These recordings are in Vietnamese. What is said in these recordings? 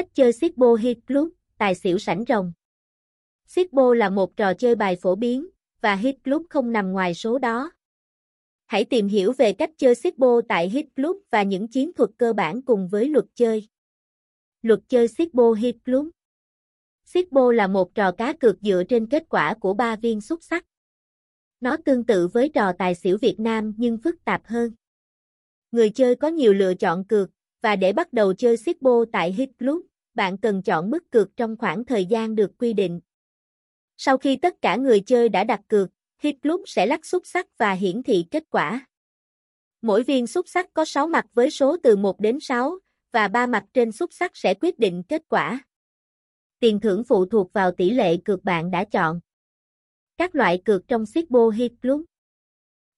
Cách chơi Sipo Hit Club, tài xỉu sảnh rồng. Sipo là một trò chơi bài phổ biến, và Hit Club không nằm ngoài số đó. Hãy tìm hiểu về cách chơi Sipo tại Hit Club và những chiến thuật cơ bản cùng với luật chơi. Luật chơi Sipo Hit Club Sipo là một trò cá cược dựa trên kết quả của ba viên xúc sắc. Nó tương tự với trò tài xỉu Việt Nam nhưng phức tạp hơn. Người chơi có nhiều lựa chọn cược, và để bắt đầu chơi Sipo tại Hit Club, bạn cần chọn mức cược trong khoảng thời gian được quy định. Sau khi tất cả người chơi đã đặt cược, Hit Club sẽ lắc xúc sắc và hiển thị kết quả. Mỗi viên xúc sắc có 6 mặt với số từ 1 đến 6, và ba mặt trên xúc sắc sẽ quyết định kết quả. Tiền thưởng phụ thuộc vào tỷ lệ cược bạn đã chọn. Các loại cược trong Sipo Hit Club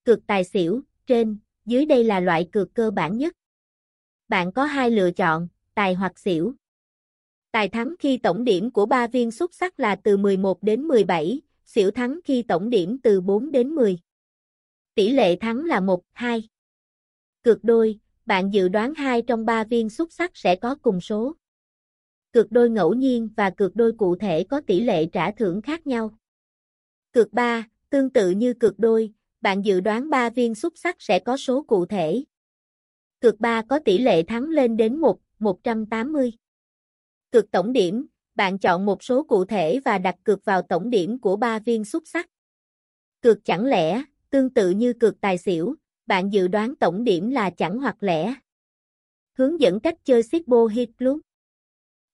Cược tài xỉu, trên, dưới đây là loại cược cơ bản nhất. Bạn có hai lựa chọn, tài hoặc xỉu. Tài thắng khi tổng điểm của 3 viên xuất sắc là từ 11 đến 17, xỉu thắng khi tổng điểm từ 4 đến 10. Tỷ lệ thắng là 1, 2. Cược đôi, bạn dự đoán 2 trong 3 viên xuất sắc sẽ có cùng số. Cược đôi ngẫu nhiên và cược đôi cụ thể có tỷ lệ trả thưởng khác nhau. Cược 3, tương tự như cược đôi, bạn dự đoán 3 viên xuất sắc sẽ có số cụ thể. Cược 3 có tỷ lệ thắng lên đến 1, 180. Cược tổng điểm, bạn chọn một số cụ thể và đặt cược vào tổng điểm của ba viên xúc sắc. Cược chẳng lẽ, tương tự như cược tài xỉu, bạn dự đoán tổng điểm là chẳng hoặc lẻ. Hướng dẫn cách chơi Sipo Hit Club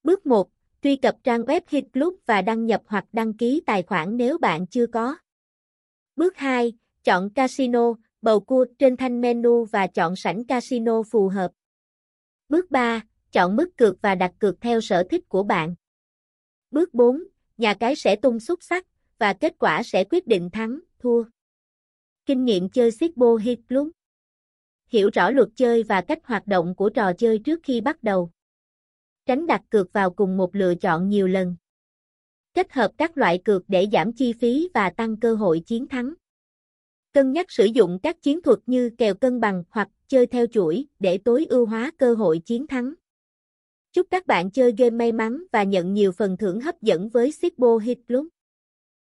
Bước 1. Truy cập trang web Hit Club và đăng nhập hoặc đăng ký tài khoản nếu bạn chưa có. Bước 2. Chọn Casino, bầu cua trên thanh menu và chọn sảnh Casino phù hợp. Bước 3. Chọn mức cược và đặt cược theo sở thích của bạn. Bước 4. Nhà cái sẽ tung xúc sắc, và kết quả sẽ quyết định thắng, thua. Kinh nghiệm chơi Sipo Hit Club Hiểu rõ luật chơi và cách hoạt động của trò chơi trước khi bắt đầu. Tránh đặt cược vào cùng một lựa chọn nhiều lần. Kết hợp các loại cược để giảm chi phí và tăng cơ hội chiến thắng. Cân nhắc sử dụng các chiến thuật như kèo cân bằng hoặc chơi theo chuỗi để tối ưu hóa cơ hội chiến thắng. Chúc các bạn chơi game may mắn và nhận nhiều phần thưởng hấp dẫn với Sipo Hit Club.